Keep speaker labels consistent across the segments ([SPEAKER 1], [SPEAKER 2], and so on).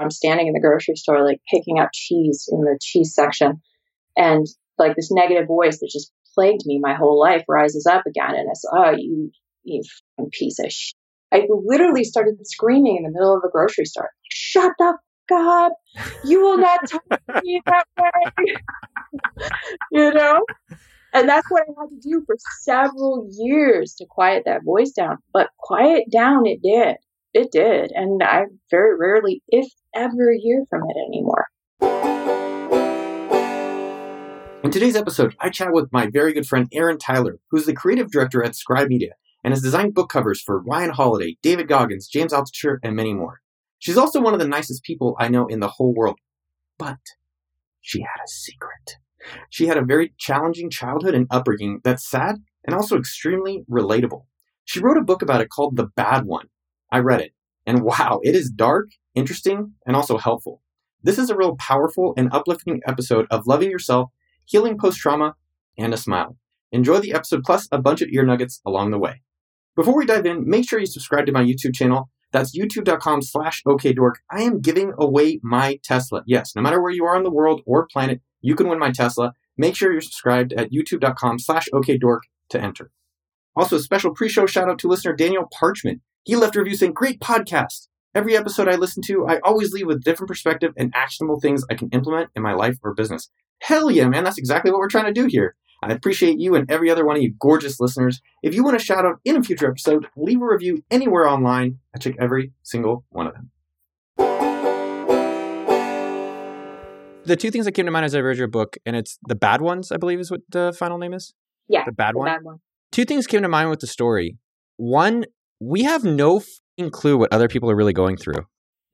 [SPEAKER 1] I'm standing in the grocery store, like picking up cheese in the cheese section. And like this negative voice that just plagued me my whole life rises up again. And it's, oh, you, you piece of shit. I literally started screaming in the middle of a grocery store. Shut the up. You will not talk to me that way. you know? And that's what I had to do for several years to quiet that voice down. But quiet down it did. It did. And I very rarely, if ever, hear from it anymore.
[SPEAKER 2] In today's episode, I chat with my very good friend Erin Tyler, who's the creative director at Scribe Media and has designed book covers for Ryan Holiday, David Goggins, James Altucher, and many more. She's also one of the nicest people I know in the whole world. But she had a secret. She had a very challenging childhood and upbringing that's sad and also extremely relatable. She wrote a book about it called The Bad One. I read it, and wow, it is dark, interesting, and also helpful. This is a real powerful and uplifting episode of loving yourself, healing post trauma, and a smile. Enjoy the episode plus a bunch of ear nuggets along the way. Before we dive in, make sure you subscribe to my YouTube channel. That's youtube.com slash okdork. I am giving away my Tesla. Yes, no matter where you are in the world or planet, you can win my Tesla. Make sure you're subscribed at youtube.com slash okdork to enter. Also, a special pre-show shout out to listener Daniel Parchment. He left a review saying, great podcast. Every episode I listen to, I always leave with different perspective and actionable things I can implement in my life or business. Hell yeah, man. That's exactly what we're trying to do here. I appreciate you and every other one of you gorgeous listeners. If you want a shout out in a future episode, leave a review anywhere online. I check every single one of them. The two things that came to mind as I read your book, and it's The Bad Ones, I believe is what the final name is.
[SPEAKER 1] Yeah.
[SPEAKER 2] The Bad
[SPEAKER 1] the
[SPEAKER 2] One.
[SPEAKER 1] Bad one.
[SPEAKER 2] Two things came to mind with the story. One, we have no fing clue what other people are really going through.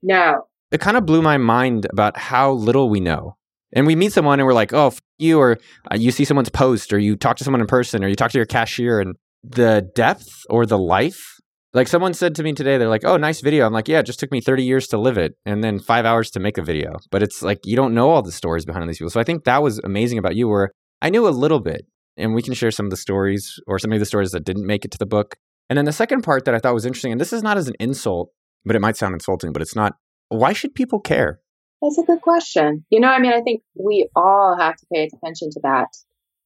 [SPEAKER 1] No.
[SPEAKER 2] It kind of blew my mind about how little we know. And we meet someone and we're like, oh, f- you, or uh, you see someone's post, or you talk to someone in person, or you talk to your cashier, and the depth or the life. Like someone said to me today, they're like, oh, nice video. I'm like, yeah, it just took me 30 years to live it and then five hours to make a video. But it's like, you don't know all the stories behind these people. So I think that was amazing about you, where I knew a little bit, and we can share some of the stories or some of the stories that didn't make it to the book. And then the second part that I thought was interesting, and this is not as an insult, but it might sound insulting, but it's not. Why should people care?
[SPEAKER 1] That's a good question. You know, I mean, I think we all have to pay attention to that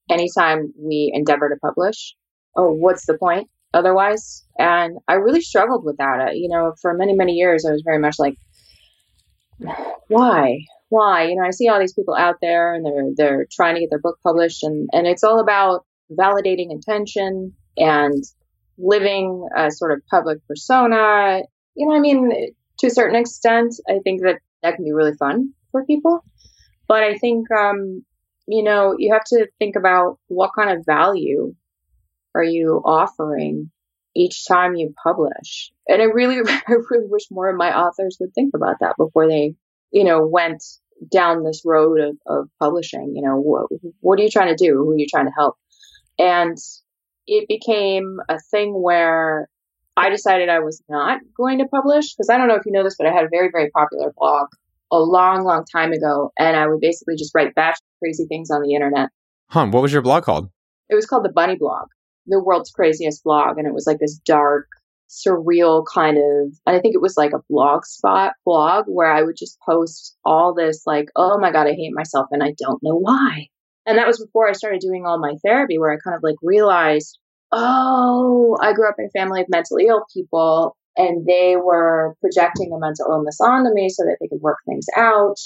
[SPEAKER 1] anytime we endeavor to publish. Oh, what's the point otherwise? And I really struggled with that. You know, for many, many years, I was very much like, why? Why? You know, I see all these people out there and they're they're trying to get their book published and, and it's all about validating intention and living a sort of public persona. You know, I mean, to a certain extent, I think that that can be really fun for people. But I think, um, you know, you have to think about what kind of value are you offering each time you publish. And I really, I really wish more of my authors would think about that before they, you know, went down this road of, of publishing. You know, what, what are you trying to do? Who are you trying to help? And it became a thing where I decided I was not going to publish because I don't know if you know this, but I had a very, very popular blog a long, long time ago. And I would basically just write batch crazy things on the internet.
[SPEAKER 2] Huh, what was your blog called?
[SPEAKER 1] It was called the Bunny Blog, the world's craziest blog. And it was like this dark, surreal kind of, and I think it was like a blog spot blog where I would just post all this, like, oh my God, I hate myself and I don't know why. And that was before I started doing all my therapy, where I kind of like realized, oh, I grew up in a family of mentally ill people and they were projecting a mental illness onto me so that they could work things out.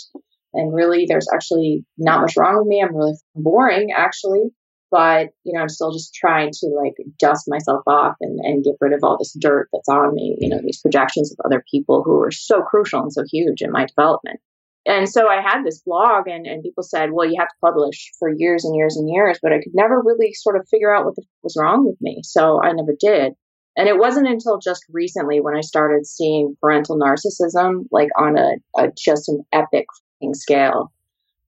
[SPEAKER 1] And really, there's actually not much wrong with me. I'm really boring, actually. But, you know, I'm still just trying to like dust myself off and, and get rid of all this dirt that's on me, you know, these projections of other people who are so crucial and so huge in my development. And so I had this blog, and, and people said, well, you have to publish for years and years and years. But I could never really sort of figure out what the, was wrong with me. So I never did. And it wasn't until just recently when I started seeing parental narcissism, like on a, a just an epic scale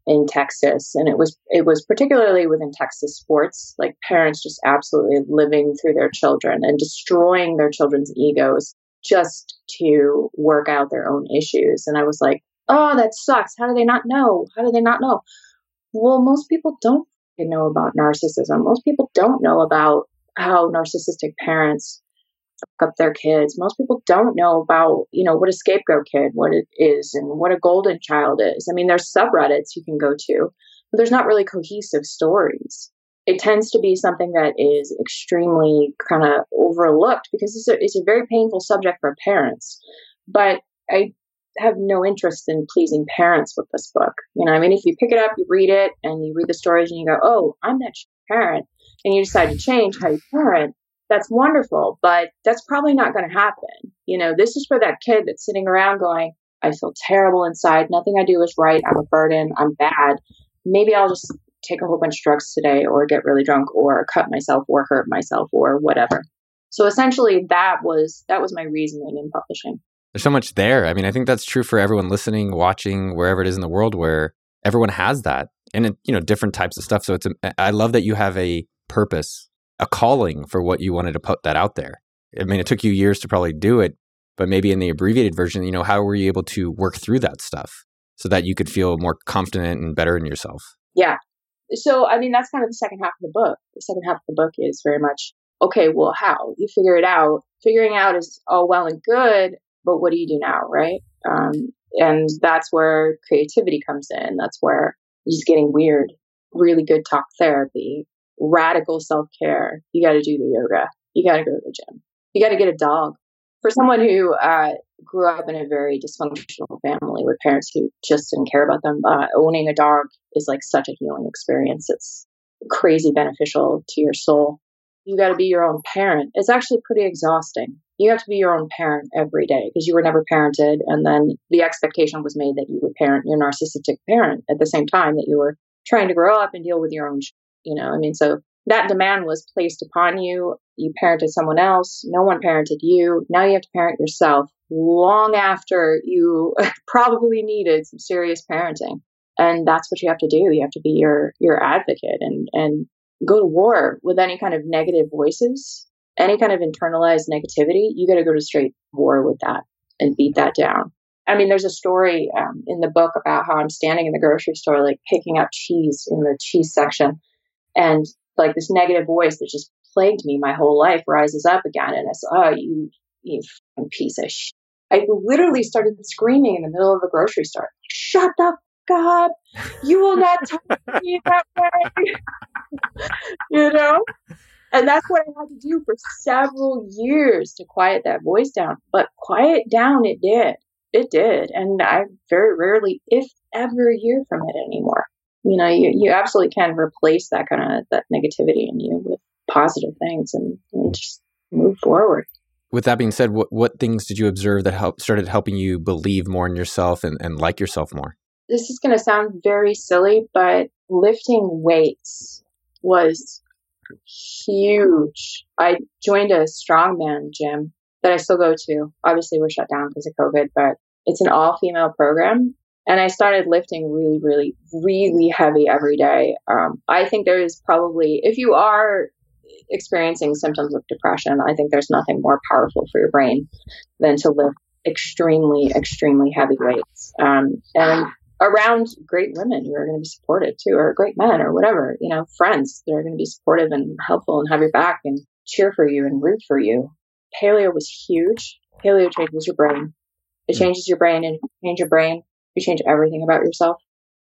[SPEAKER 1] in Texas. And it was it was particularly within Texas sports, like parents just absolutely living through their children and destroying their children's egos just to work out their own issues. And I was like, oh, that sucks. How do they not know? How do they not know? Well, most people don't know about narcissism. Most people don't know about how narcissistic parents fuck up their kids. Most people don't know about, you know, what a scapegoat kid, what it is, and what a golden child is. I mean, there's subreddits you can go to, but there's not really cohesive stories. It tends to be something that is extremely kind of overlooked because it's a, it's a very painful subject for parents. But I have no interest in pleasing parents with this book. You know, I mean, if you pick it up, you read it, and you read the stories, and you go, "Oh, I'm that parent," and you decide to change how you parent, that's wonderful. But that's probably not going to happen. You know, this is for that kid that's sitting around going, "I feel terrible inside. Nothing I do is right. I'm a burden. I'm bad. Maybe I'll just take a whole bunch of drugs today, or get really drunk, or cut myself, or hurt myself, or whatever." So essentially, that was that was my reasoning in publishing
[SPEAKER 2] there's so much there. I mean, I think that's true for everyone listening, watching, wherever it is in the world where everyone has that and, you know, different types of stuff. So it's, a, I love that you have a purpose, a calling for what you wanted to put that out there. I mean, it took you years to probably do it, but maybe in the abbreviated version, you know, how were you able to work through that stuff so that you could feel more confident and better in yourself?
[SPEAKER 1] Yeah. So, I mean, that's kind of the second half of the book. The second half of the book is very much, okay, well, how? You figure it out. Figuring out is all well and good but what do you do now, right? Um, and that's where creativity comes in. That's where just getting weird, really good talk therapy, radical self care. You got to do the yoga. You got to go to the gym. You got to get a dog. For someone who uh, grew up in a very dysfunctional family with parents who just didn't care about them, uh, owning a dog is like such a healing experience. It's crazy beneficial to your soul. You got to be your own parent. It's actually pretty exhausting you have to be your own parent every day because you were never parented. And then the expectation was made that you would parent your narcissistic parent at the same time that you were trying to grow up and deal with your own, you know, I mean, so that demand was placed upon you. You parented someone else. No one parented you. Now you have to parent yourself long after you probably needed some serious parenting. And that's what you have to do. You have to be your, your advocate and, and go to war with any kind of negative voices any kind of internalized negativity, you got to go to straight war with that and beat that down. I mean, there's a story um, in the book about how I'm standing in the grocery store, like picking up cheese in the cheese section, and like this negative voice that just plagued me my whole life rises up again, and it's oh you you piece of shit. I literally started screaming in the middle of a grocery store, "Shut the up! You will not talk to me that way!" you know and that's what I had to do for several years to quiet that voice down. But quiet down, it did. It did. And I very rarely, if ever, hear from it anymore. You know, you, you absolutely can replace that kind of that negativity in you with positive things and, and just move forward.
[SPEAKER 2] With that being said, what, what things did you observe that help, started helping you believe more in yourself and, and like yourself more?
[SPEAKER 1] This is going to sound very silly, but lifting weights was huge. I joined a strongman gym that I still go to. Obviously, we're shut down because of COVID, but it's an all female program. And I started lifting really, really, really heavy every day. Um, I think there is probably, if you are experiencing symptoms of depression, I think there's nothing more powerful for your brain than to lift extremely, extremely heavy weights. Um, and around great women who are going to be supportive too, or great men, or whatever, you know, friends that are going to be supportive and helpful and have your back and cheer for you and root for you. Paleo was huge. Paleo changes your brain. It hmm. changes your brain, and change your brain, you change everything about yourself.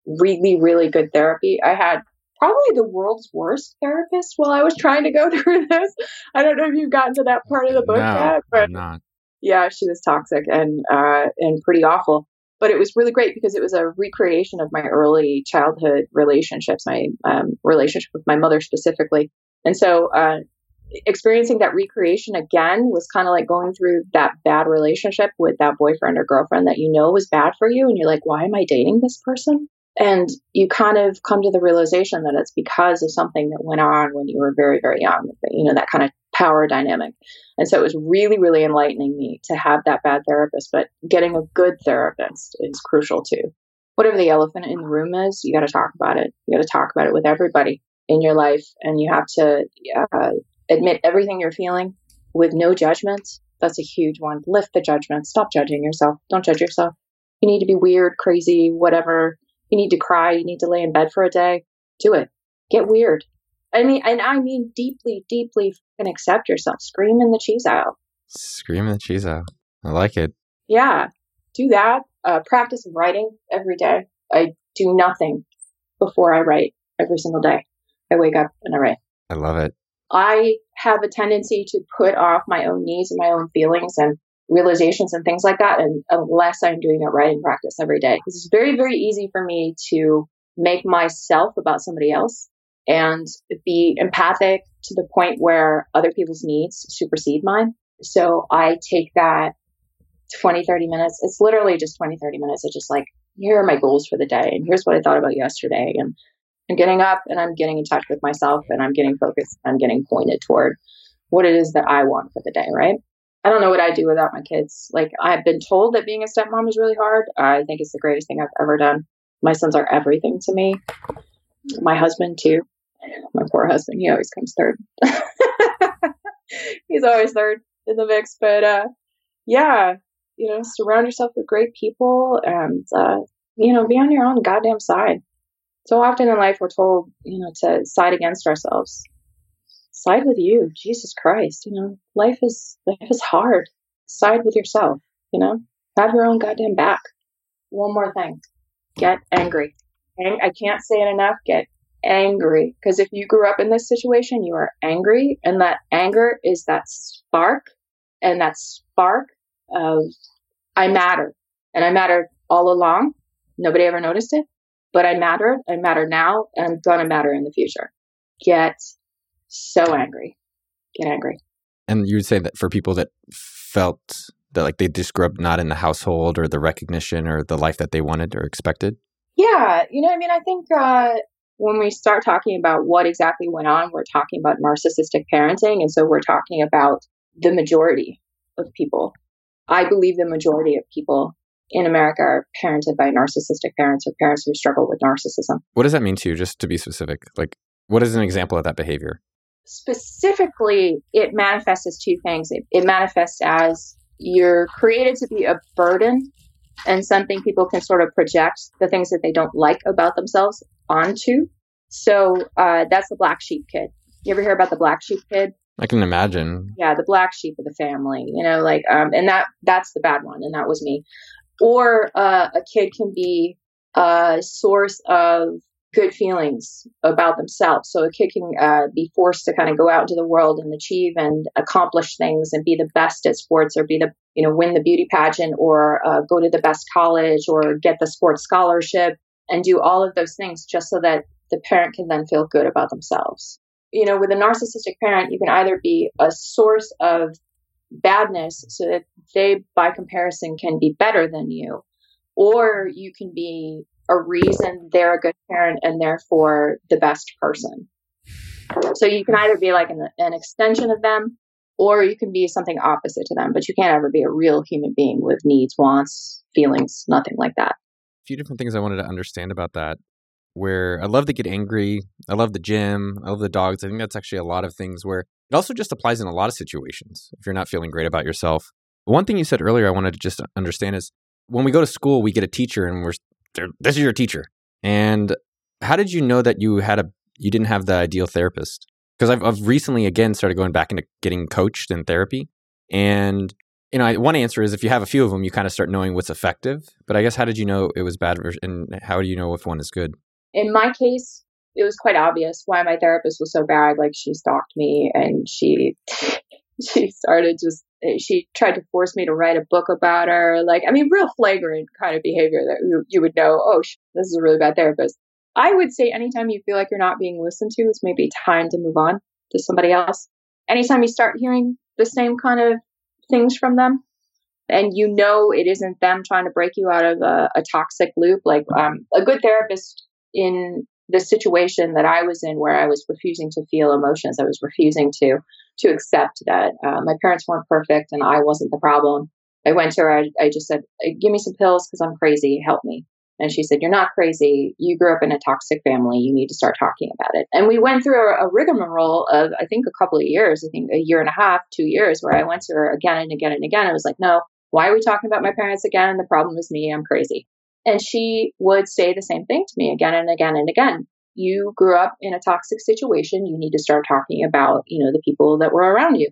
[SPEAKER 1] Really, really good therapy. I had probably the world's worst therapist while I was trying to go through this. I don't know if you've gotten to that part of the book
[SPEAKER 2] no,
[SPEAKER 1] yet,
[SPEAKER 2] but
[SPEAKER 1] yeah, she was toxic and uh, and pretty awful but it was really great because it was a recreation of my early childhood relationships, my um, relationship with my mother specifically. And so, uh, experiencing that recreation again was kind of like going through that bad relationship with that boyfriend or girlfriend that you know was bad for you. And you're like, why am I dating this person? And you kind of come to the realization that it's because of something that went on when you were very, very young, you know, that kind of power dynamic. And so it was really, really enlightening me to have that bad therapist, but getting a good therapist is crucial too. Whatever the elephant in the room is, you got to talk about it. You got to talk about it with everybody in your life, and you have to uh, admit everything you're feeling with no judgment. That's a huge one. Lift the judgment. Stop judging yourself. Don't judge yourself. You need to be weird, crazy, whatever. You need to cry. You need to lay in bed for a day. Do it. Get weird. I mean, and I mean deeply, deeply and accept yourself. Scream in the cheese aisle.
[SPEAKER 2] Scream in the cheese out. I like it.
[SPEAKER 1] Yeah, do that. Uh, practice writing every day. I do nothing before I write every single day. I wake up and I write.
[SPEAKER 2] I love it.
[SPEAKER 1] I have a tendency to put off my own needs and my own feelings and realizations and things like that, and unless I'm doing a writing practice every day, because it's very, very easy for me to make myself about somebody else and be empathic to the point where other people's needs supersede mine. So I take that 20, 30 minutes. It's literally just 20, 30 minutes. It's just like, here are my goals for the day, and here's what I thought about yesterday. And I'm getting up and I'm getting in touch with myself and I'm getting focused. I'm getting pointed toward what it is that I want for the day, right? I don't know what I'd do without my kids. Like, I've been told that being a stepmom is really hard. I think it's the greatest thing I've ever done. My sons are everything to me. My husband, too. My poor husband, he always comes third. He's always third in the mix. But uh, yeah, you know, surround yourself with great people and, uh, you know, be on your own goddamn side. So often in life, we're told, you know, to side against ourselves. Side with you, Jesus Christ. You know, life is life is hard. Side with yourself. You know, have your own goddamn back. One more thing, get angry. I can't say it enough. Get angry because if you grew up in this situation, you are angry, and that anger is that spark, and that spark of I matter, and I mattered all along. Nobody ever noticed it but I mattered. I matter now, and I'm gonna matter in the future. Get so angry. Get angry.
[SPEAKER 2] And you would say that for people that felt that like they just grew up not in the household or the recognition or the life that they wanted or expected.
[SPEAKER 1] Yeah, you know, I mean, I think uh, when we start talking about what exactly went on, we're talking about narcissistic parenting, and so we're talking about the majority of people. I believe the majority of people in America are parented by narcissistic parents or parents who struggle with narcissism.
[SPEAKER 2] What does that mean to you, just to be specific? Like, what is an example of that behavior?
[SPEAKER 1] Specifically, it manifests as two things. It, it manifests as you're created to be a burden and something people can sort of project the things that they don't like about themselves onto. So uh, that's the black sheep kid. You ever hear about the black sheep kid?
[SPEAKER 2] I can imagine.
[SPEAKER 1] Yeah, the black sheep of the family. You know, like, um, and that that's the bad one, and that was me or uh, a kid can be a source of good feelings about themselves. So a kid can uh, be forced to kind of go out into the world and achieve and accomplish things and be the best at sports or be the, you know, win the beauty pageant or uh, go to the best college or get the sports scholarship and do all of those things just so that the parent can then feel good about themselves. You know, with a narcissistic parent, you can either be a source of badness so that they, by comparison, can be better than you. Or you can be a reason they're a good parent and therefore the best person. So you can either be like an, an extension of them or you can be something opposite to them, but you can't ever be a real human being with needs, wants, feelings, nothing like that.
[SPEAKER 2] Few different things I wanted to understand about that. Where I love to get angry. I love the gym. I love the dogs. I think that's actually a lot of things where it also just applies in a lot of situations if you're not feeling great about yourself. One thing you said earlier I wanted to just understand is when we go to school, we get a teacher and we're this is your teacher. And how did you know that you had a you didn't have the ideal therapist? Because I've, I've recently again started going back into getting coached in therapy, and you know, one answer is if you have a few of them, you kind of start knowing what's effective. But I guess how did you know it was bad, and how do you know if one is good?
[SPEAKER 1] In my case, it was quite obvious why my therapist was so bad. Like she stalked me and she she started just eh, she tried to force me to write a book about her. Like I mean, real flagrant kind of behavior that you, you would know. Oh, this is a really bad therapist. I would say anytime you feel like you're not being listened to, it's maybe time to move on to somebody else. Anytime you start hearing the same kind of things from them, and you know it isn't them trying to break you out of a, a toxic loop, like um, a good therapist in the situation that I was in where I was refusing to feel emotions. I was refusing to to accept that uh, my parents weren't perfect and I wasn't the problem. I went to her. I, I just said, "Give me some pills because I'm crazy. Help me." And she said, "You're not crazy. You grew up in a toxic family. You need to start talking about it." And we went through a, a rigmarole of I think a couple of years. I think a year and a half, two years, where I went to her again and again and again. I was like, "No, why are we talking about my parents again? The problem is me. I'm crazy." And she would say the same thing to me again and again and again. You grew up in a toxic situation. You need to start talking about, you know, the people that were around you.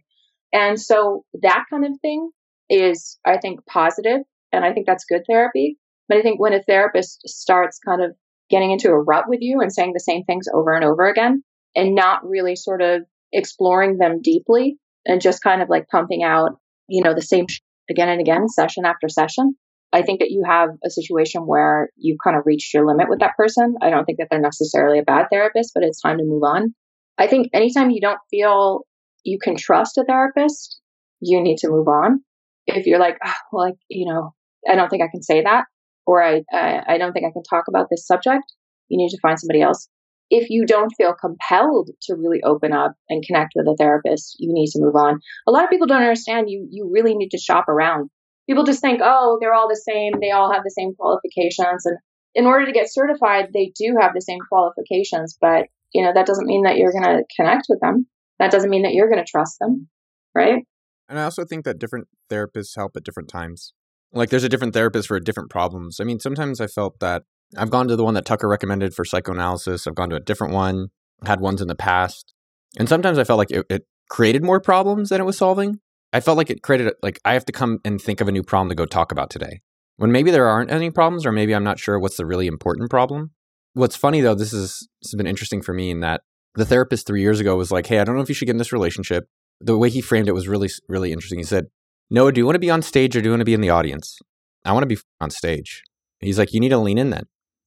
[SPEAKER 1] And so that kind of thing is, I think, positive, and I think that's good therapy. But I think when a therapist starts kind of getting into a rut with you and saying the same things over and over again and not really sort of exploring them deeply and just kind of like pumping out, you know, the same sh- again and again, session after session. I think that you have a situation where you've kind of reached your limit with that person. I don't think that they're necessarily a bad therapist, but it's time to move on. I think anytime you don't feel you can trust a therapist, you need to move on. If you're like, oh, well, like, you know, I don't think I can say that, or I, I, I don't think I can talk about this subject, you need to find somebody else. If you don't feel compelled to really open up and connect with a therapist, you need to move on. A lot of people don't understand you, you really need to shop around. People just think, oh, they're all the same. They all have the same qualifications. And in order to get certified, they do have the same qualifications, but you know, that doesn't mean that you're going to connect with them. That doesn't mean that you're going to trust them. Right.
[SPEAKER 2] And I also think that different therapists help at different times. Like there's a different therapist for different problems. I mean, sometimes I felt that I've gone to the one that Tucker recommended for psychoanalysis. I've gone to a different one, had ones in the past. And sometimes I felt like it, it created more problems than it was solving. I felt like it created, like, I have to come and think of a new problem to go talk about today. When maybe there aren't any problems, or maybe I'm not sure what's the really important problem. What's funny though, this, is, this has been interesting for me in that the therapist three years ago was like, Hey, I don't know if you should get in this relationship. The way he framed it was really, really interesting. He said, Noah, do you want to be on stage or do you want to be in the audience? I want to be on stage. He's like, You need to lean in then.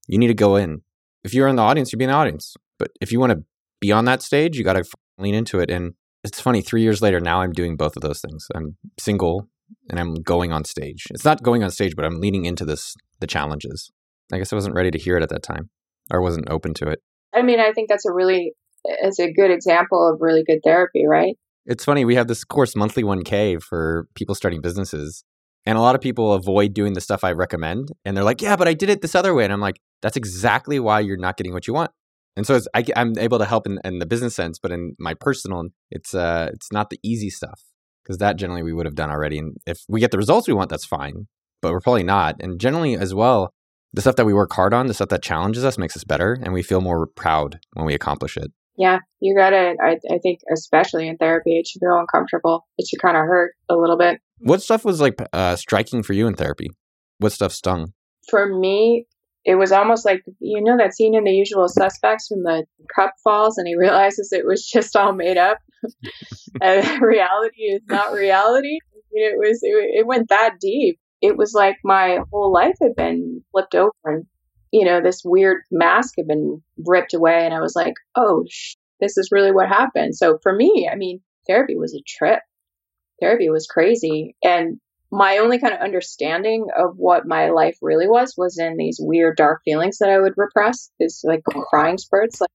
[SPEAKER 2] You need to go in. If you're in the audience, you'd be in the audience. But if you want to be on that stage, you got to lean into it. And it's funny, three years later, now I'm doing both of those things. I'm single and I'm going on stage. It's not going on stage, but I'm leaning into this, the challenges. I guess I wasn't ready to hear it at that time or wasn't open to it.
[SPEAKER 1] I mean, I think that's a really, it's a good example of really good therapy, right?
[SPEAKER 2] It's funny. We have this course, Monthly 1K, for people starting businesses. And a lot of people avoid doing the stuff I recommend. And they're like, yeah, but I did it this other way. And I'm like, that's exactly why you're not getting what you want. And so I, am able to help in, in, the business sense, but in my personal, it's uh, it's not the easy stuff because that generally we would have done already. And if we get the results we want, that's fine, but we're probably not. And generally, as well, the stuff that we work hard on, the stuff that challenges us, makes us better, and we feel more proud when we accomplish it.
[SPEAKER 1] Yeah, you got to. I, I think, especially in therapy, it should feel uncomfortable. It should kind of hurt a little bit.
[SPEAKER 2] What stuff was like uh, striking for you in therapy? What stuff stung?
[SPEAKER 1] For me, it was almost like you know that scene in The Usual Suspects when the cup falls and he realizes it was just all made up, and reality is not reality. It was it, it went that deep. It was like my whole life had been flipped over, and you know this weird mask had been ripped away, and I was like, oh, this is really what happened. So for me, I mean, therapy was a trip therapy was crazy. And my only kind of understanding of what my life really was was in these weird dark feelings that I would repress, these like crying spurts. Like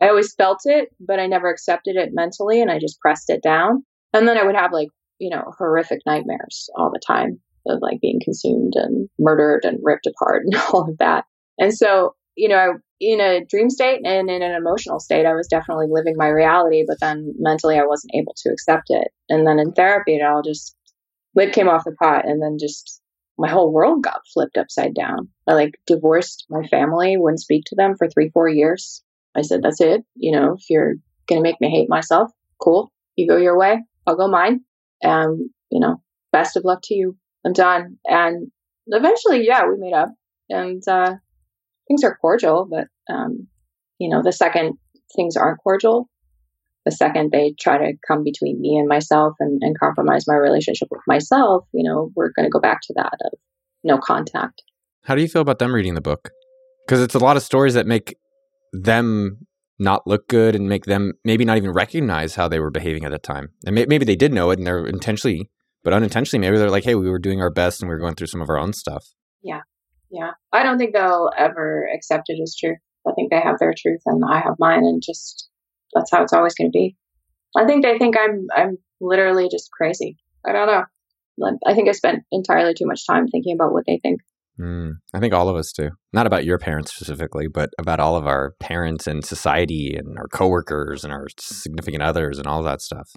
[SPEAKER 1] I always felt it, but I never accepted it mentally and I just pressed it down. And then I would have like, you know, horrific nightmares all the time of like being consumed and murdered and ripped apart and all of that. And so, you know, I in a dream state and in an emotional state, I was definitely living my reality, but then mentally I wasn't able to accept it. And then in therapy, it all just lid came off the pot and then just my whole world got flipped upside down. I like divorced my family, wouldn't speak to them for three, four years. I said, that's it. You know, if you're going to make me hate myself, cool. You go your way, I'll go mine. And, you know, best of luck to you. I'm done. And eventually, yeah, we made up. And, uh, things are cordial, but um, you know, the second things aren't cordial, the second they try to come between me and myself and, and compromise my relationship with myself, you know, we're going to go back to that of no contact.
[SPEAKER 2] How do you feel about them reading the book? Because it's a lot of stories that make them not look good and make them maybe not even recognize how they were behaving at the time. And may- maybe they did know it and they're intentionally, but unintentionally, maybe they're like, hey, we were doing our best and we were going through some of our own stuff.
[SPEAKER 1] Yeah. Yeah. I don't think they'll ever accept it as truth. I think they have their truth and I have mine and just that's how it's always going to be. I think they think I'm I'm literally just crazy. I don't know. I think I spent entirely too much time thinking about what they think.
[SPEAKER 2] Mm, I think all of us do. Not about your parents specifically, but about all of our parents and society and our coworkers and our significant others and all that stuff.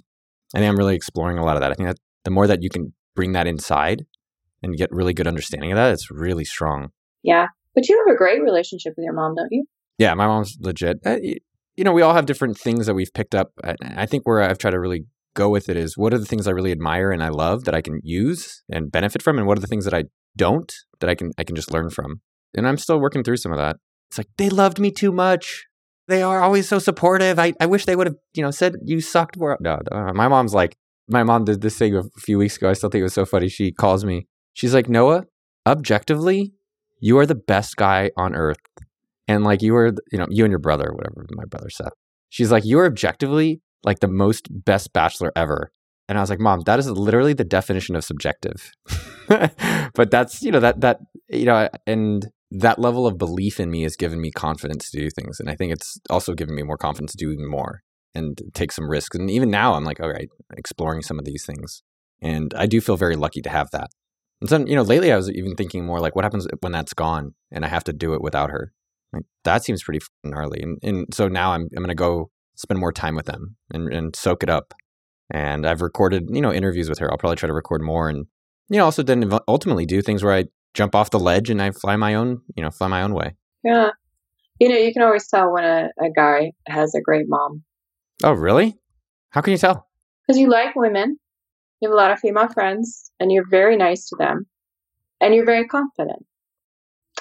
[SPEAKER 2] I think I'm really exploring a lot of that. I think that the more that you can bring that inside and get really good understanding of that, it's really strong.
[SPEAKER 1] Yeah. But you have a great relationship with your mom, don't you?
[SPEAKER 2] Yeah, my mom's legit. Uh, you know, we all have different things that we've picked up. I think where I've tried to really go with it is what are the things I really admire and I love that I can use and benefit from, and what are the things that I don't that I can I can just learn from. And I'm still working through some of that. It's like they loved me too much. They are always so supportive. I, I wish they would have you know said you sucked more. No, my mom's like my mom did this thing a few weeks ago. I still think it was so funny. She calls me. She's like Noah, objectively, you are the best guy on earth, and like you are you know you and your brother, whatever my brother said. She's like you are objectively like the most best bachelor ever. And I was like, Mom, that is literally the definition of subjective. but that's, you know, that, that, you know, and that level of belief in me has given me confidence to do things. And I think it's also given me more confidence to do even more and take some risks. And even now I'm like, all right, exploring some of these things. And I do feel very lucky to have that. And so, you know, lately I was even thinking more like, what happens when that's gone and I have to do it without her? Like, that seems pretty gnarly. And, and so now I'm, I'm going to go spend more time with them and, and soak it up. And I've recorded, you know, interviews with her. I'll probably try to record more and, you know, also then ultimately do things where I jump off the ledge and I fly my own, you know, fly my own way.
[SPEAKER 1] Yeah. You know, you can always tell when a, a guy has a great mom.
[SPEAKER 2] Oh, really? How can you tell?
[SPEAKER 1] Because you like women, you have a lot of female friends, and you're very nice to them, and you're very confident.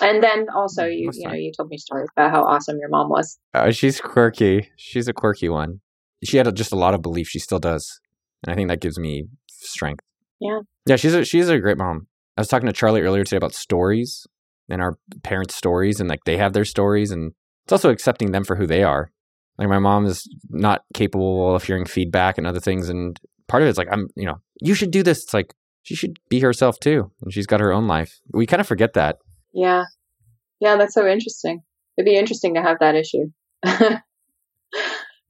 [SPEAKER 1] And then also, mm, you you know, you told me stories about how awesome your mom was.
[SPEAKER 2] Uh, she's quirky. She's a quirky one. She had a, just a lot of belief. She still does, and I think that gives me strength.
[SPEAKER 1] Yeah.
[SPEAKER 2] Yeah, she's a she's a great mom. I was talking to Charlie earlier today about stories and our parents' stories, and like they have their stories, and it's also accepting them for who they are. Like my mom is not capable of hearing feedback and other things, and part of it's like I'm, you know, you should do this. It's like she should be herself too, and she's got her own life. We kind of forget that
[SPEAKER 1] yeah. Yeah, that's so interesting. It'd be interesting to have that issue. but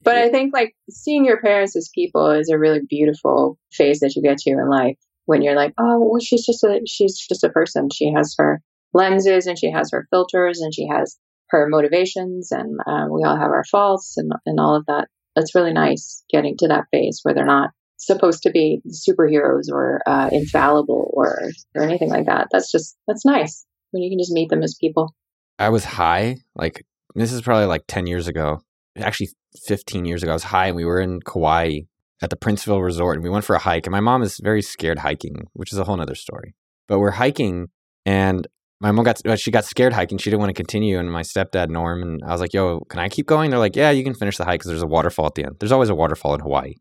[SPEAKER 1] I think like seeing your parents as people is a really beautiful phase that you get to in life when you're like, oh, well, she's just a she's just a person. She has her lenses and she has her filters and she has her motivations and um, we all have our faults and and all of that. It's really nice getting to that phase where they're not supposed to be superheroes or uh, infallible or or anything like that. That's just that's nice when you can just meet them as people.
[SPEAKER 2] I was high, like this is probably like 10 years ago, actually 15 years ago. I was high and we were in Kauai at the Princeville Resort and we went for a hike. And my mom is very scared hiking, which is a whole other story. But we're hiking and my mom got uh, she got scared hiking. She didn't want to continue, and my stepdad Norm and I was like, "Yo, can I keep going?" They're like, "Yeah, you can finish the hike because there's a waterfall at the end. There's always a waterfall in Hawaii."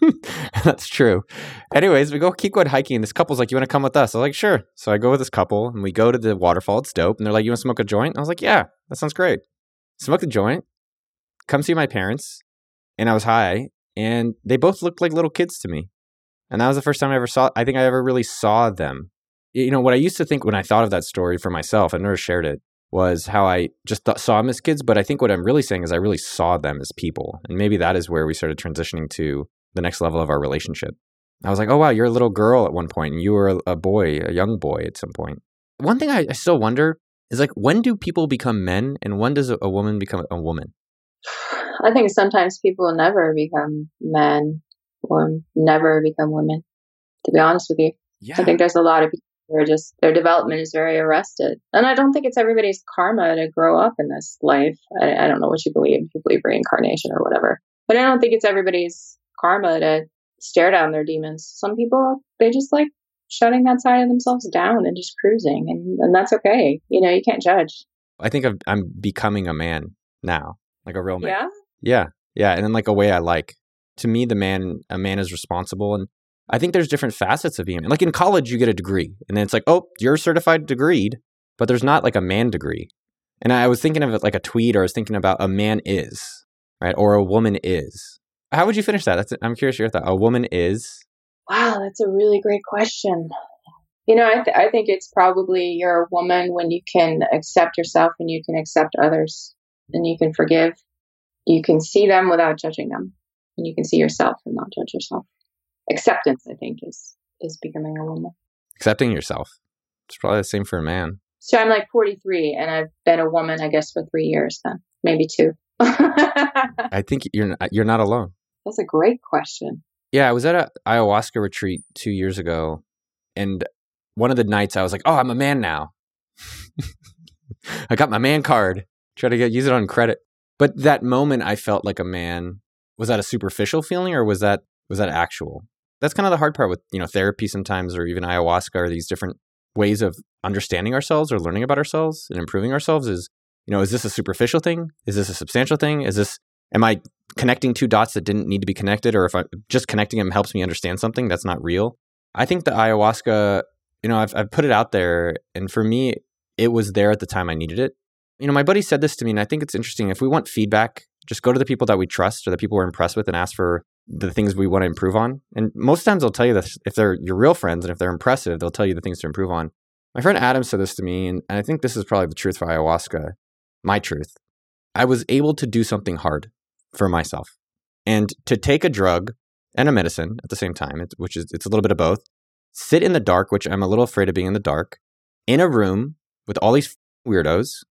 [SPEAKER 2] That's true. Anyways, we go keep going hiking. And this couple's like, You want to come with us? I was like, Sure. So I go with this couple and we go to the waterfall. It's dope. And they're like, You want to smoke a joint? I was like, Yeah, that sounds great. Smoke the joint, come see my parents. And I was high. And they both looked like little kids to me. And that was the first time I ever saw, I think I ever really saw them. You know, what I used to think when I thought of that story for myself, I never shared it, was how I just th- saw them as kids. But I think what I'm really saying is I really saw them as people. And maybe that is where we started transitioning to the next level of our relationship. I was like, oh, wow, you're a little girl at one point, and you were a, boy, a young boy at some point. One thing I, I still wonder is like, when do people become men, and when does a, a woman become a woman?
[SPEAKER 1] I think sometimes people never become men or never become women, to be honest with you. Yeah. I think there's a lot of are just, their development is very arrested. And I don't think it's everybody's karma to grow up in this life. I, I don't know what you believe, you believe reincarnation or whatever. But I don't think it's everybody's karma to stare down their demons. Some people, they just like shutting that side of themselves down and just cruising, and, and that's okay. You know, you can't judge.
[SPEAKER 2] I think i am becoming a man now, like a real man.
[SPEAKER 1] Yeah.
[SPEAKER 2] Yeah. Yeah. And in like a way I like. To me, the man, a man is responsible. And I think there's different facets of being. Like in college, you get a degree, and then it's like, oh, you're certified degreed, but there's not like a man degree. And I was thinking of it like a tweet, or I was thinking about a man is, right? Or a woman is. How would you finish that? That's, I'm curious your thought. A woman is.
[SPEAKER 1] Wow, that's a really great question. You know, I, th- I think it's probably you're a woman when you can accept yourself and you can accept others and you can forgive. You can see them without judging them, and you can see yourself and not judge yourself. Acceptance, I think, is is becoming a woman.
[SPEAKER 2] Accepting yourself. It's probably the same for a man.
[SPEAKER 1] So I'm like 43, and I've been a woman, I guess, for three years then, maybe two.
[SPEAKER 2] I think you're not, you're not alone.
[SPEAKER 1] That's a great question.
[SPEAKER 2] Yeah, I was at a ayahuasca retreat two years ago, and one of the nights I was like, "Oh, I'm a man now. I got my man card. Try to get use it on credit." But that moment, I felt like a man. Was that a superficial feeling, or was that Was that actual? That's kind of the hard part with, you know, therapy sometimes or even ayahuasca or these different ways of understanding ourselves or learning about ourselves and improving ourselves is, you know, is this a superficial thing? Is this a substantial thing? Is this am I connecting two dots that didn't need to be connected or if I just connecting them helps me understand something that's not real? I think the ayahuasca, you know, I've I've put it out there and for me it was there at the time I needed it. You know, my buddy said this to me and I think it's interesting. If we want feedback, just go to the people that we trust or the people we're impressed with and ask for the things we want to improve on. And most times they'll tell you this if they're your real friends and if they're impressive, they'll tell you the things to improve on. My friend Adam said this to me, and, and I think this is probably the truth for ayahuasca, my truth. I was able to do something hard for myself. And to take a drug and a medicine at the same time, which is it's a little bit of both, sit in the dark, which I'm a little afraid of being in the dark, in a room with all these weirdos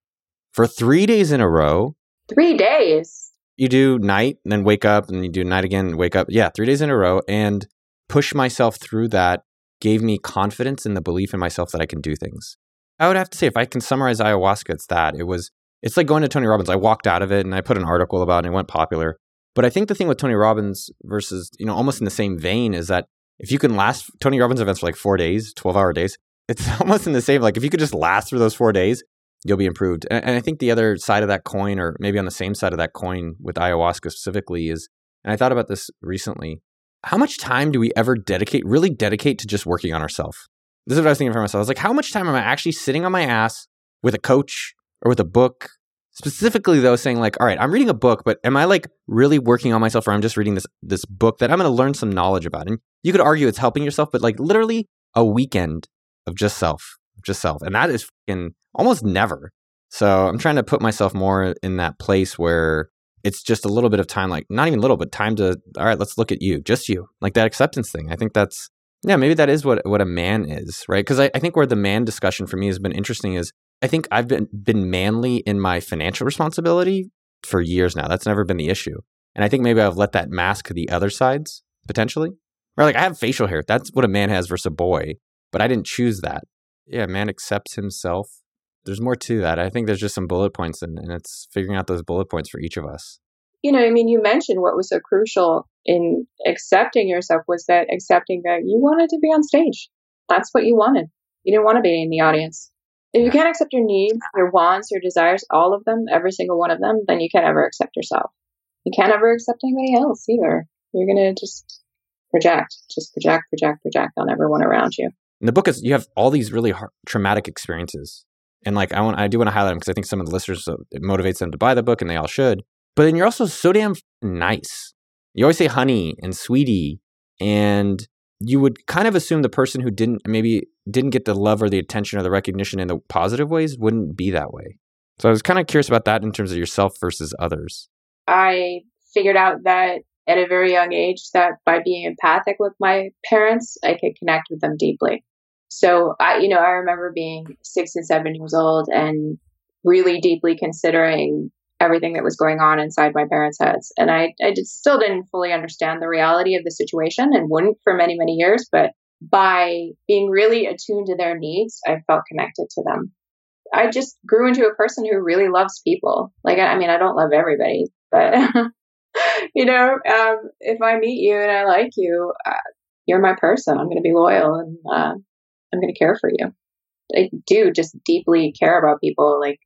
[SPEAKER 2] for three days in a row.
[SPEAKER 1] Three days.
[SPEAKER 2] You do night and then wake up and you do night again and wake up. Yeah, three days in a row and push myself through that gave me confidence in the belief in myself that I can do things. I would have to say, if I can summarize ayahuasca, it's that. It was, it's like going to Tony Robbins. I walked out of it and I put an article about it and it went popular. But I think the thing with Tony Robbins versus, you know, almost in the same vein is that if you can last Tony Robbins events for like four days, 12 hour days, it's almost in the same, like if you could just last through those four days, you'll be improved. And, and I think the other side of that coin, or maybe on the same side of that coin with ayahuasca specifically, is, and I thought about this recently, how much time do we ever dedicate, really dedicate to just working on ourselves? This is what I was thinking for myself. I was like, how much time am I actually sitting on my ass with a coach or with a book? Specifically, though, saying like, all right, I'm reading a book, but am I like really working on myself, or I'm just reading this this book that I'm going to learn some knowledge about? And you could argue it's helping yourself, but like literally a weekend of just self, just self, and that is fucking almost never. So I'm trying to put myself more in that place where it's just a little bit of time, like not even little, but time to, all right, let's look at you, just you, like that acceptance thing. I think that's, yeah, maybe that is what, what a man is, right? Because I, I think where the man discussion for me has been interesting is I think I've been, been manly in my financial responsibility for years now. That's never been the issue. And I think maybe I've let that mask the other sides potentially. Or like I have facial hair. That's what a man has versus a boy, but I didn't choose that. Yeah, man accepts himself there's more to that. I think there's just some bullet points, and, and it's figuring out those bullet points for each of us.
[SPEAKER 1] You know, I mean, you mentioned what was so crucial in accepting yourself was that accepting that you wanted to be on stage. That's what you wanted. You didn't want to be in the audience. If you can't accept your needs, your wants, your desires, all of them, every single one of them, then you can't ever accept yourself. You can't ever accept anybody else either. You're going to just project, just project, project, project on everyone around you.
[SPEAKER 2] In the book is you have all these really hard, traumatic experiences and like I want, I do want to highlight them because I think some of the listeners uh, it motivates them to buy the book, and they all should. But then you're also so damn nice. You always say honey and sweetie, and you would kind of assume the person who didn't maybe didn't get the love or the attention or the recognition in the positive ways wouldn't be that way. So I was kind of curious about that in terms of yourself versus others.
[SPEAKER 1] I figured out that at a very young age that by being empathic with my parents, I could connect with them deeply. So I, you know, I remember being six and seven years old and really deeply considering everything that was going on inside my parents' heads. And I, I just still didn't fully understand the reality of the situation and wouldn't for many, many years. But by being really attuned to their needs, I felt connected to them. I just grew into a person who really loves people. Like, I mean, I don't love everybody, but you know, um, if I meet you and I like you, uh, you're my person. I'm going to be loyal and uh, I'm going to care for you. I do just deeply care about people. Like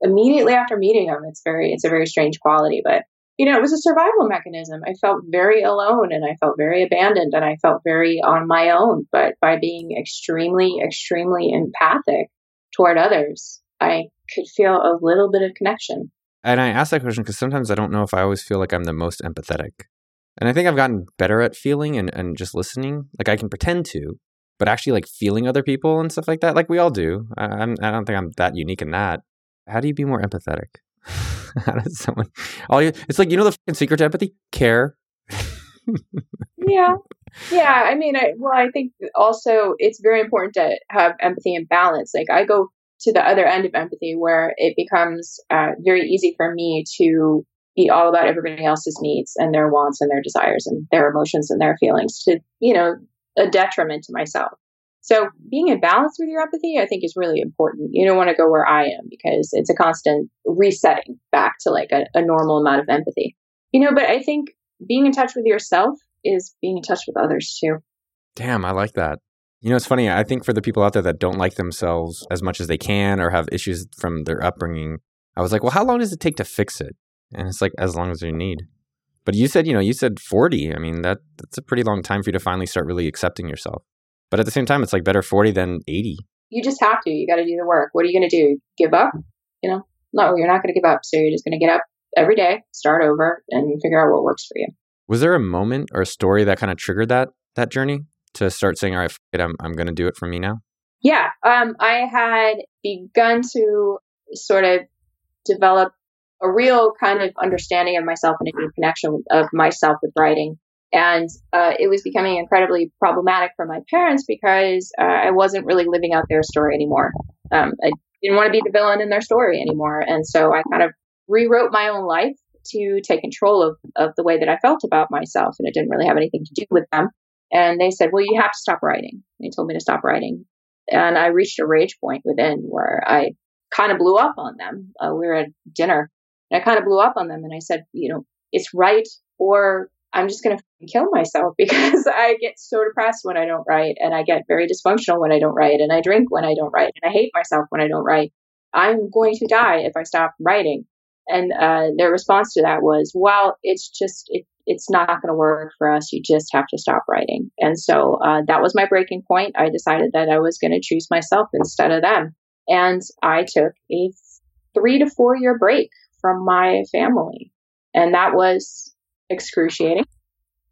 [SPEAKER 1] immediately after meeting them, it's very, it's a very strange quality, but you know, it was a survival mechanism. I felt very alone and I felt very abandoned and I felt very on my own. But by being extremely, extremely empathic toward others, I could feel a little bit of connection.
[SPEAKER 2] And I ask that question because sometimes I don't know if I always feel like I'm the most empathetic. And I think I've gotten better at feeling and, and just listening. Like I can pretend to, but actually like feeling other people and stuff like that, like we all do. I, I'm, I don't think I'm that unique in that. How do you be more empathetic? How does someone? All you, it's like you know the secret to empathy: care.
[SPEAKER 1] yeah, yeah. I mean, I, well, I think also it's very important to have empathy and balance. Like I go to the other end of empathy where it becomes uh, very easy for me to be all about everybody else's needs and their wants and their desires and their emotions and their feelings to you know a detriment to myself. So being in balance with your empathy, I think is really important. You don't want to go where I am because it's a constant resetting back to like a, a normal amount of empathy. You know, but I think being in touch with yourself is being in touch with others too.
[SPEAKER 2] Damn, I like that. You know, it's funny. I think for the people out there that don't like themselves as much as they can or have issues from their upbringing, I was like, well, how long does it take to fix it? And it's like, as long as you need. But you said, you know, you said 40. I mean, that that's a pretty long time for you to finally start really accepting yourself. But at the same time, it's like better 40 than 80.
[SPEAKER 1] You just have to. You got to do the work. What are you going to do? Give up? You know, no, you're not going to give up. So you're just going to get up every day, start over, and figure out what works for you.
[SPEAKER 2] Was there a moment or a story that kind of triggered that that journey? to start saying, all right, it, I'm, I'm going to do it for me now?
[SPEAKER 1] Yeah. Um, I had begun to sort of develop a real kind of understanding of myself and a deep connection of myself with writing. And uh, it was becoming incredibly problematic for my parents because uh, I wasn't really living out their story anymore. Um, I didn't want to be the villain in their story anymore. And so I kind of rewrote my own life to take control of, of the way that I felt about myself. And it didn't really have anything to do with them. And they said, well, you have to stop writing. They told me to stop writing. And I reached a rage point within where I kind of blew up on them. Uh, we were at dinner and I kind of blew up on them. And I said, you know, it's right or I'm just going to kill myself because I get so depressed when I don't write and I get very dysfunctional when I don't write and I drink when I don't write and I hate myself when I don't write. I'm going to die if I stop writing. And uh, their response to that was, well, it's just, it, it's not going to work for us. You just have to stop writing. And so uh, that was my breaking point. I decided that I was going to choose myself instead of them. And I took a three to four year break from my family. And that was excruciating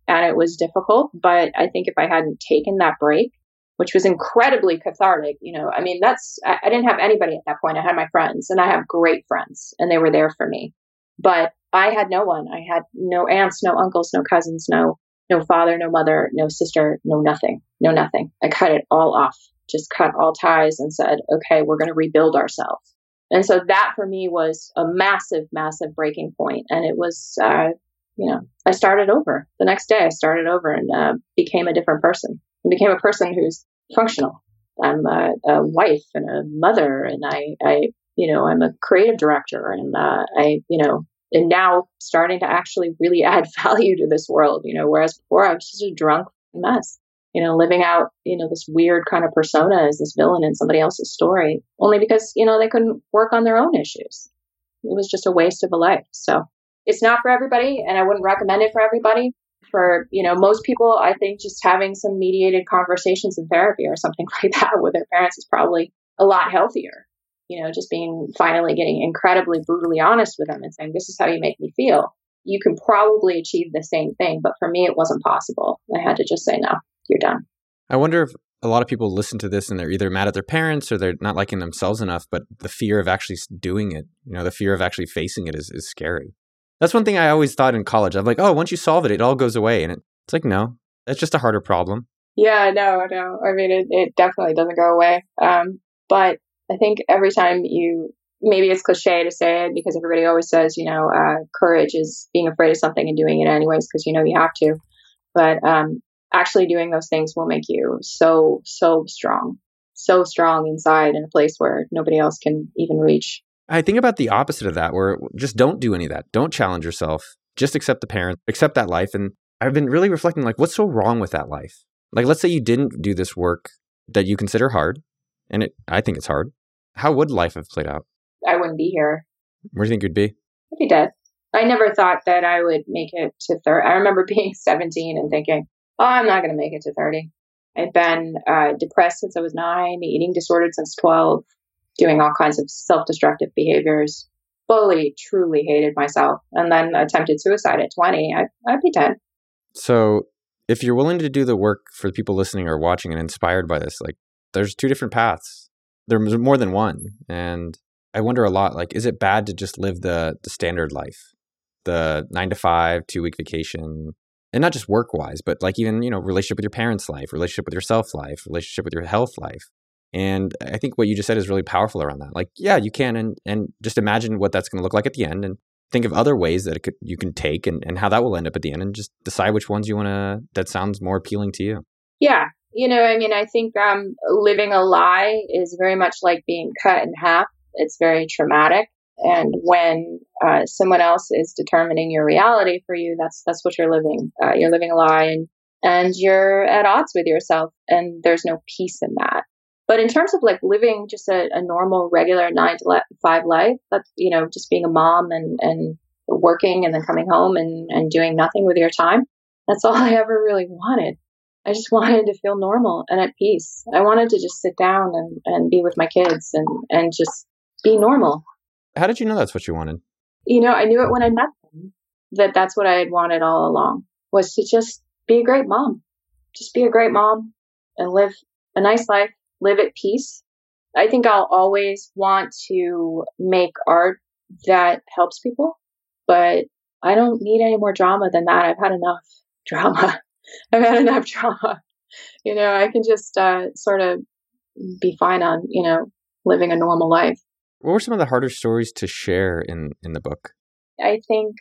[SPEAKER 1] and it was difficult. But I think if I hadn't taken that break, which was incredibly cathartic, you know, I mean, that's, I, I didn't have anybody at that point. I had my friends and I have great friends and they were there for me. But I had no one. I had no aunts, no uncles, no cousins, no no father, no mother, no sister, no nothing, no nothing. I cut it all off, just cut all ties and said, okay, we're going to rebuild ourselves. And so that for me was a massive, massive breaking point. And it was, uh, you know, I started over the next day. I started over and uh, became a different person. I became a person who's functional. I'm a, a, wife and a mother, and I, I, you know, I'm a creative director, and uh, I, you know, and now starting to actually really add value to this world, you know, whereas before I was just a drunk mess, you know, living out, you know, this weird kind of persona as this villain in somebody else's story, only because, you know, they couldn't work on their own issues. It was just a waste of a life. So it's not for everybody, and I wouldn't recommend it for everybody. For, you know, most people, I think just having some mediated conversations in therapy or something like that with their parents is probably a lot healthier you know, just being finally getting incredibly brutally honest with them and saying, this is how you make me feel. You can probably achieve the same thing. But for me, it wasn't possible. I had to just say, no, you're done.
[SPEAKER 2] I wonder if a lot of people listen to this and they're either mad at their parents or they're not liking themselves enough, but the fear of actually doing it, you know, the fear of actually facing it is, is scary. That's one thing I always thought in college. I'm like, oh, once you solve it, it all goes away. And it's like, no, that's just a harder problem.
[SPEAKER 1] Yeah, no, no. I mean, it, it definitely doesn't go away. Um, but I think every time you, maybe it's cliche to say it because everybody always says, you know, uh, courage is being afraid of something and doing it anyways because you know you have to. But um, actually doing those things will make you so, so strong, so strong inside in a place where nobody else can even reach.
[SPEAKER 2] I think about the opposite of that, where just don't do any of that. Don't challenge yourself. Just accept the parent, accept that life. And I've been really reflecting like, what's so wrong with that life? Like, let's say you didn't do this work that you consider hard, and it, I think it's hard. How would life have played out?
[SPEAKER 1] I wouldn't be here.
[SPEAKER 2] Where do you think you'd be?
[SPEAKER 1] I'd be dead. I never thought that I would make it to 30. I remember being 17 and thinking, oh, I'm not going to make it to 30. I'd been uh, depressed since I was nine, eating disordered since 12, doing all kinds of self destructive behaviors, fully, truly hated myself, and then attempted suicide at 20. I, I'd be dead.
[SPEAKER 2] So, if you're willing to do the work for the people listening or watching and inspired by this, like there's two different paths. There's more than one, and I wonder a lot. Like, is it bad to just live the the standard life, the nine to five, two week vacation, and not just work wise, but like even you know relationship with your parents' life, relationship with yourself life, relationship with your health life. And I think what you just said is really powerful around that. Like, yeah, you can, and and just imagine what that's going to look like at the end, and think of other ways that could you can take, and and how that will end up at the end, and just decide which ones you want to that sounds more appealing to you.
[SPEAKER 1] Yeah, you know, I mean, I think um, living a lie is very much like being cut in half. It's very traumatic. And when uh, someone else is determining your reality for you, that's that's what you're living. Uh, you're living a lie, and and you're at odds with yourself, and there's no peace in that. But in terms of like living just a, a normal, regular nine to five life, that's you know just being a mom and and working and then coming home and and doing nothing with your time. That's all I ever really wanted. I just wanted to feel normal and at peace. I wanted to just sit down and, and be with my kids and, and just be normal.
[SPEAKER 2] How did you know that's what you wanted?
[SPEAKER 1] You know, I knew it when I met them that that's what I had wanted all along was to just be a great mom. Just be a great mom and live a nice life, live at peace. I think I'll always want to make art that helps people, but I don't need any more drama than that. I've had enough drama. I've had enough drama. You know, I can just uh, sort of be fine on, you know, living a normal life.
[SPEAKER 2] What were some of the harder stories to share in in the book?
[SPEAKER 1] I think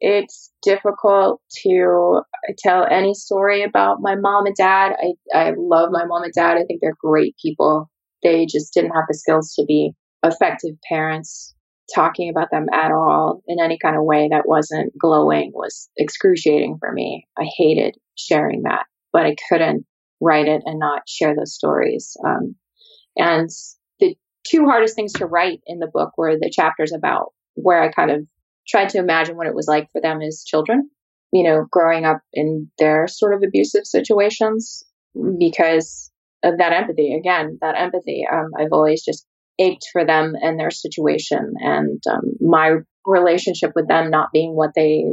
[SPEAKER 1] it's difficult to tell any story about my mom and dad. I I love my mom and dad. I think they're great people. They just didn't have the skills to be effective parents talking about them at all in any kind of way that wasn't glowing was excruciating for me. I hated sharing that, but I couldn't write it and not share those stories. Um, and two hardest things to write in the book were the chapters about where I kind of tried to imagine what it was like for them as children, you know, growing up in their sort of abusive situations because of that empathy. Again, that empathy. Um, I've always just ached for them and their situation and um, my relationship with them not being what they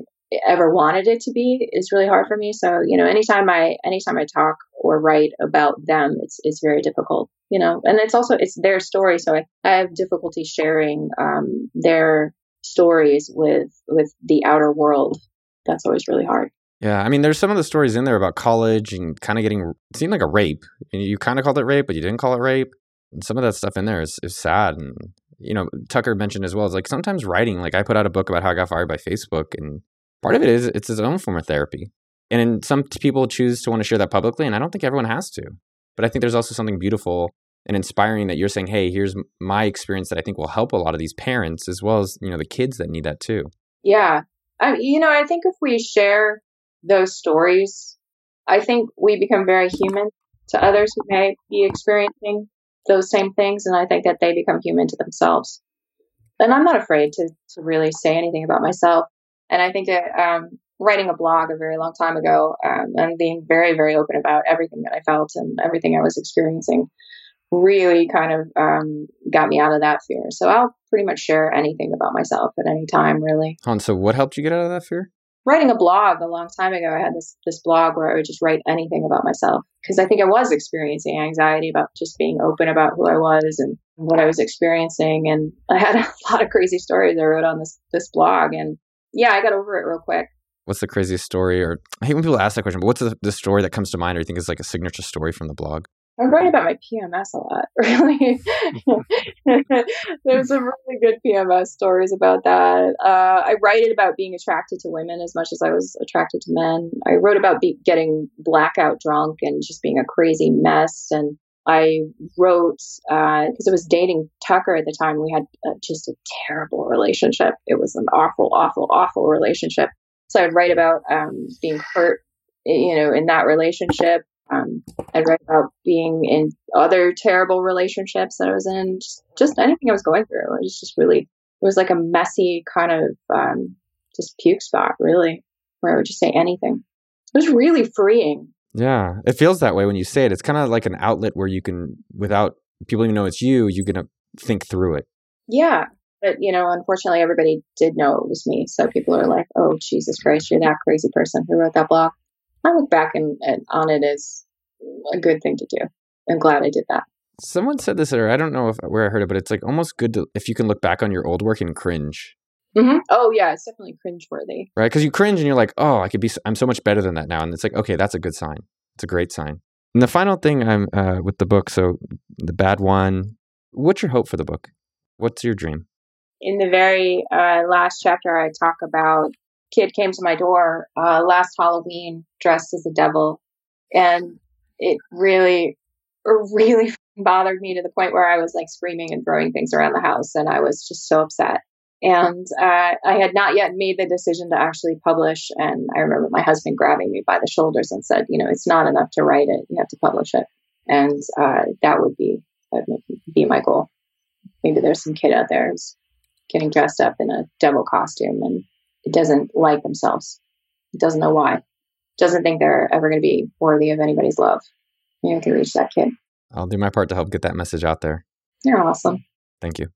[SPEAKER 1] ever wanted it to be is really hard for me. So you know anytime i anytime i talk or write about them it's it's very difficult you know and it's also it's their story. So i, I have difficulty sharing um, their stories with with the outer world. That's always really hard.
[SPEAKER 2] Yeah, I mean, there's some of the stories in there about college and kind of getting it seemed like a rape. And you kind of called it rape, but you didn't call it rape. And some of that stuff in there is, is sad. And you know tucker mentioned as well is like sometimes writing like i put out a book about how i got fired by facebook and part of it is it's his own form of therapy and some people choose to want to share that publicly and i don't think everyone has to but i think there's also something beautiful and inspiring that you're saying hey here's my experience that i think will help a lot of these parents as well as you know the kids that need that too
[SPEAKER 1] yeah I, you know i think if we share those stories i think we become very human to others who may be experiencing those same things, and I think that they become human to themselves. And I'm not afraid to to really say anything about myself. And I think that um, writing a blog a very long time ago um, and being very very open about everything that I felt and everything I was experiencing really kind of um, got me out of that fear. So I'll pretty much share anything about myself at any time, really.
[SPEAKER 2] Han, so what helped you get out of that fear?
[SPEAKER 1] writing a blog a long time ago. I had this this blog where I would just write anything about myself because I think I was experiencing anxiety about just being open about who I was and what I was experiencing. And I had a lot of crazy stories I wrote on this this blog. And yeah, I got over it real quick.
[SPEAKER 2] What's the craziest story? Or I hate when people ask that question, but what's the, the story that comes to mind or you think is like a signature story from the blog?
[SPEAKER 1] I write about my PMS a lot, really. There's some really good PMS stories about that. Uh, I write it about being attracted to women as much as I was attracted to men. I wrote about be- getting blackout drunk and just being a crazy mess. And I wrote, because uh, I was dating Tucker at the time, we had uh, just a terrible relationship. It was an awful, awful, awful relationship. So I'd write about um, being hurt, you know, in that relationship um, I read about being in other terrible relationships that I was in, just, just anything I was going through. It was just really, it was like a messy kind of um, just puke spot, really, where I would just say anything. It was really freeing.
[SPEAKER 2] Yeah, it feels that way when you say it. It's kind of like an outlet where you can, without people even know it's you, you can uh, think through it.
[SPEAKER 1] Yeah, but you know, unfortunately, everybody did know it was me. So people are like, "Oh, Jesus Christ, you're that crazy person who wrote that blog." I look back and, and on it as a good thing to do. I'm glad I did that.
[SPEAKER 2] Someone said this, or I don't know if where I heard it, but it's like almost good to if you can look back on your old work and cringe.
[SPEAKER 1] Mm-hmm. Oh yeah, it's definitely cringeworthy.
[SPEAKER 2] Right, because you cringe and you're like, oh, I could be, I'm so much better than that now, and it's like, okay, that's a good sign. It's a great sign. And the final thing I'm uh, with the book, so the bad one. What's your hope for the book? What's your dream?
[SPEAKER 1] In the very uh, last chapter, I talk about kid came to my door uh, last Halloween dressed as a devil, and it really, really bothered me to the point where I was like screaming and throwing things around the house, and I was just so upset. And uh, I had not yet made the decision to actually publish. And I remember my husband grabbing me by the shoulders and said, "You know, it's not enough to write it; you have to publish it." And uh, that would be that would be my goal. Maybe there's some kid out there who's getting dressed up in a devil costume and it doesn't like themselves. It doesn't know why. Doesn't think they're ever going to be worthy of anybody's love. Maybe I can reach that kid.
[SPEAKER 2] I'll do my part to help get that message out there.
[SPEAKER 1] You're awesome.
[SPEAKER 2] Thank you.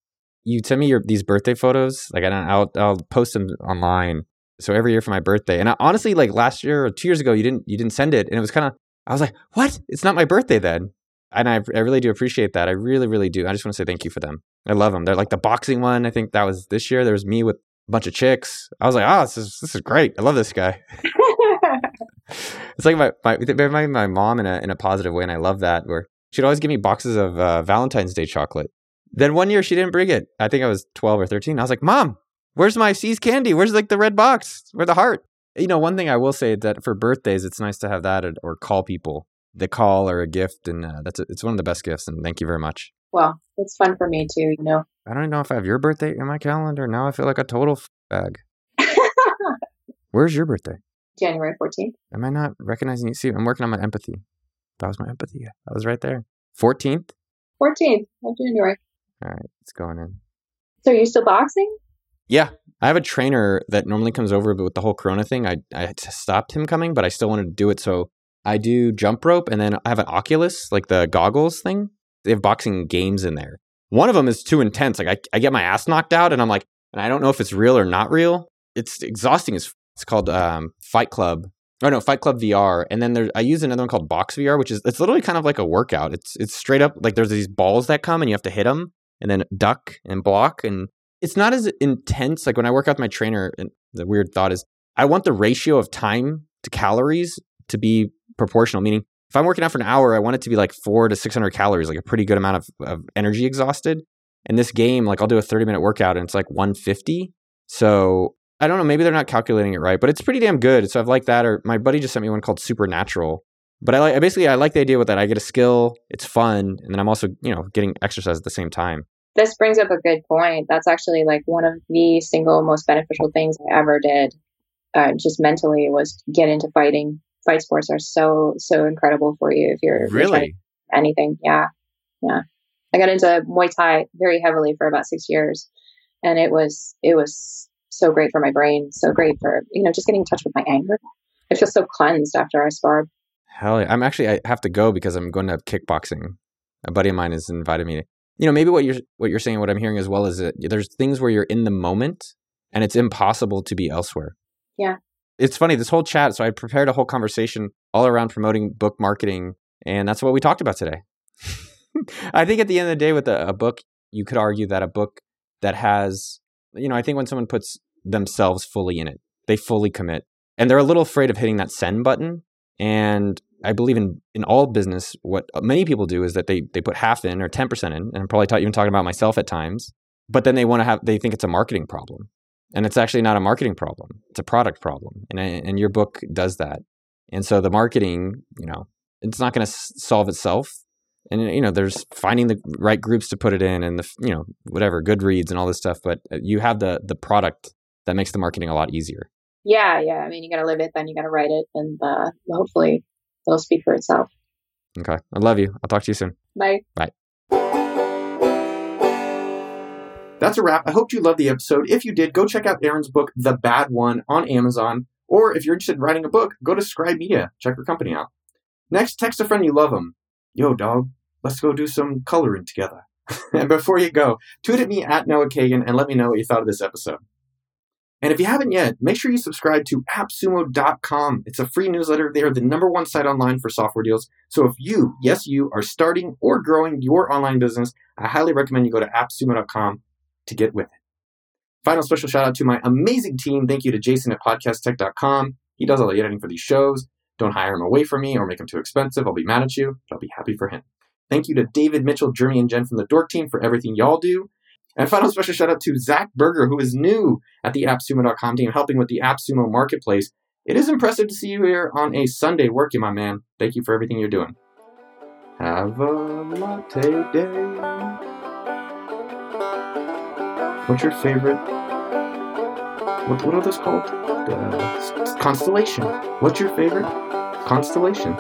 [SPEAKER 2] You send me your these birthday photos. Like I'll I'll post them online. So every year for my birthday, and I, honestly, like last year or two years ago, you didn't you didn't send it, and it was kind of I was like, what? It's not my birthday then. And I, I really do appreciate that. I really, really do. I just want to say thank you for them. I love them. They're like the boxing one. I think that was this year. There was me with a bunch of chicks. I was like, oh, this is this is great. I love this guy. it's like my my my, my mom in a in a positive way, and I love that. Where she'd always give me boxes of uh, Valentine's Day chocolate. Then one year she didn't bring it. I think I was twelve or thirteen. I was like, Mom, where's my See's candy? Where's like the red box? Where the heart? You know, one thing I will say that for birthdays, it's nice to have that or, call people the call or a gift, and uh, that's a, it's one of the best gifts. And thank you very much.
[SPEAKER 1] Well, it's fun for me too. You know,
[SPEAKER 2] I don't even know if I have your birthday in my calendar. Now I feel like a total f- bag. Where's your birthday?
[SPEAKER 1] January 14th.
[SPEAKER 2] Am I not recognizing you? See, I'm working on my empathy. That was my empathy. That was right there. 14th?
[SPEAKER 1] 14th of January.
[SPEAKER 2] All right, it's going in.
[SPEAKER 1] So are you still boxing?
[SPEAKER 2] Yeah. I have a trainer that normally comes over, but with the whole Corona thing, I, I stopped him coming, but I still wanted to do it. So I do jump rope and then I have an Oculus, like the goggles thing. They have boxing games in there. One of them is too intense. Like I, I get my ass knocked out and I'm like, and I don't know if it's real or not real. It's exhausting. It's, it's called um, Fight Club. Oh no, Fight Club VR. And then there, I use another one called Box VR, which is it's literally kind of like a workout. It's it's straight up like there's these balls that come and you have to hit them and then duck and block and it's not as intense. Like when I work out with my trainer, and the weird thought is I want the ratio of time to calories to be proportional. Meaning, if I'm working out for an hour, I want it to be like four to 600 calories, like a pretty good amount of, of energy exhausted. In this game, like I'll do a 30 minute workout and it's like 150. So I don't know, maybe they're not calculating it right, but it's pretty damn good. So I've liked that. Or my buddy just sent me one called Supernatural. But I like I basically I like the idea with that. I get a skill, it's fun, and then I'm also, you know, getting exercise at the same time.
[SPEAKER 1] This brings up a good point. That's actually like one of the single most beneficial things I ever did, uh, just mentally, was get into fighting fight sports are so so incredible for you if you're
[SPEAKER 2] really
[SPEAKER 1] anything. Yeah, yeah. I got into Muay Thai very heavily for about six years, and it was it was so great for my brain, so great for you know just getting in touch with my anger. I feel so cleansed after I sparred.
[SPEAKER 2] Hell yeah! I'm actually I have to go because I'm going to kickboxing. A buddy of mine has invited me. You know, maybe what you're what you're saying, what I'm hearing as well is that there's things where you're in the moment and it's impossible to be elsewhere.
[SPEAKER 1] Yeah
[SPEAKER 2] it's funny this whole chat so i prepared a whole conversation all around promoting book marketing and that's what we talked about today i think at the end of the day with a, a, book you could argue that a book that has you know i think when someone puts themselves fully in it they fully commit and they're a little afraid of hitting that send button and i believe in in all business what many people do is that they they put half in or 10% in and i'm probably even talking about myself at times but then they want to have they think it's a marketing problem. And it's actually not a marketing problem it's a product problem and, and your book does that. And so the marketing you know it's not going to s- solve itself. And you know there's finding the right groups to put it in and the you know whatever Goodreads and all this stuff but uh, you have the the product that makes the marketing a lot easier
[SPEAKER 1] yeah yeah i mean you got to live it then you got to write it and uh, hopefully it'll speak for itself
[SPEAKER 2] okay i love you i'll talk to you soon
[SPEAKER 1] bye
[SPEAKER 2] bye that's a wrap. I hope you loved the episode. If you did, go check out Aaron's book, The Bad One, on Amazon. Or if you're interested in writing a book, go to Scribe Media. Check her company out. Next, text a friend you love them. Yo, dog, let's go do some coloring together. and before you go, tweet at me at Noah Kagan and let me know what you thought of this episode. And if you haven't yet, make sure you subscribe to appsumo.com. It's a free newsletter. They are the number one site online for software deals. So if you, yes, you, are starting or growing your online business, I highly recommend you go to appsumo.com to get with it. Final special shout out to my amazing team. Thank you to Jason at podcasttech.com. He does all the editing for these shows. Don't hire him away from me or make him too expensive. I'll be mad at you, but I'll be happy for him. Thank you to David Mitchell, Jeremy, and Jen from the Dork team for everything y'all do. And final special shout out to Zach Berger, who is new at the AppSumo.com team, helping with the AppSumo marketplace. It is impressive to see you here on a Sunday working, my man. Thank you for everything you're doing. Have a latte day. What's your favorite what, what are those called? Uh, constellation. What's your favorite constellation?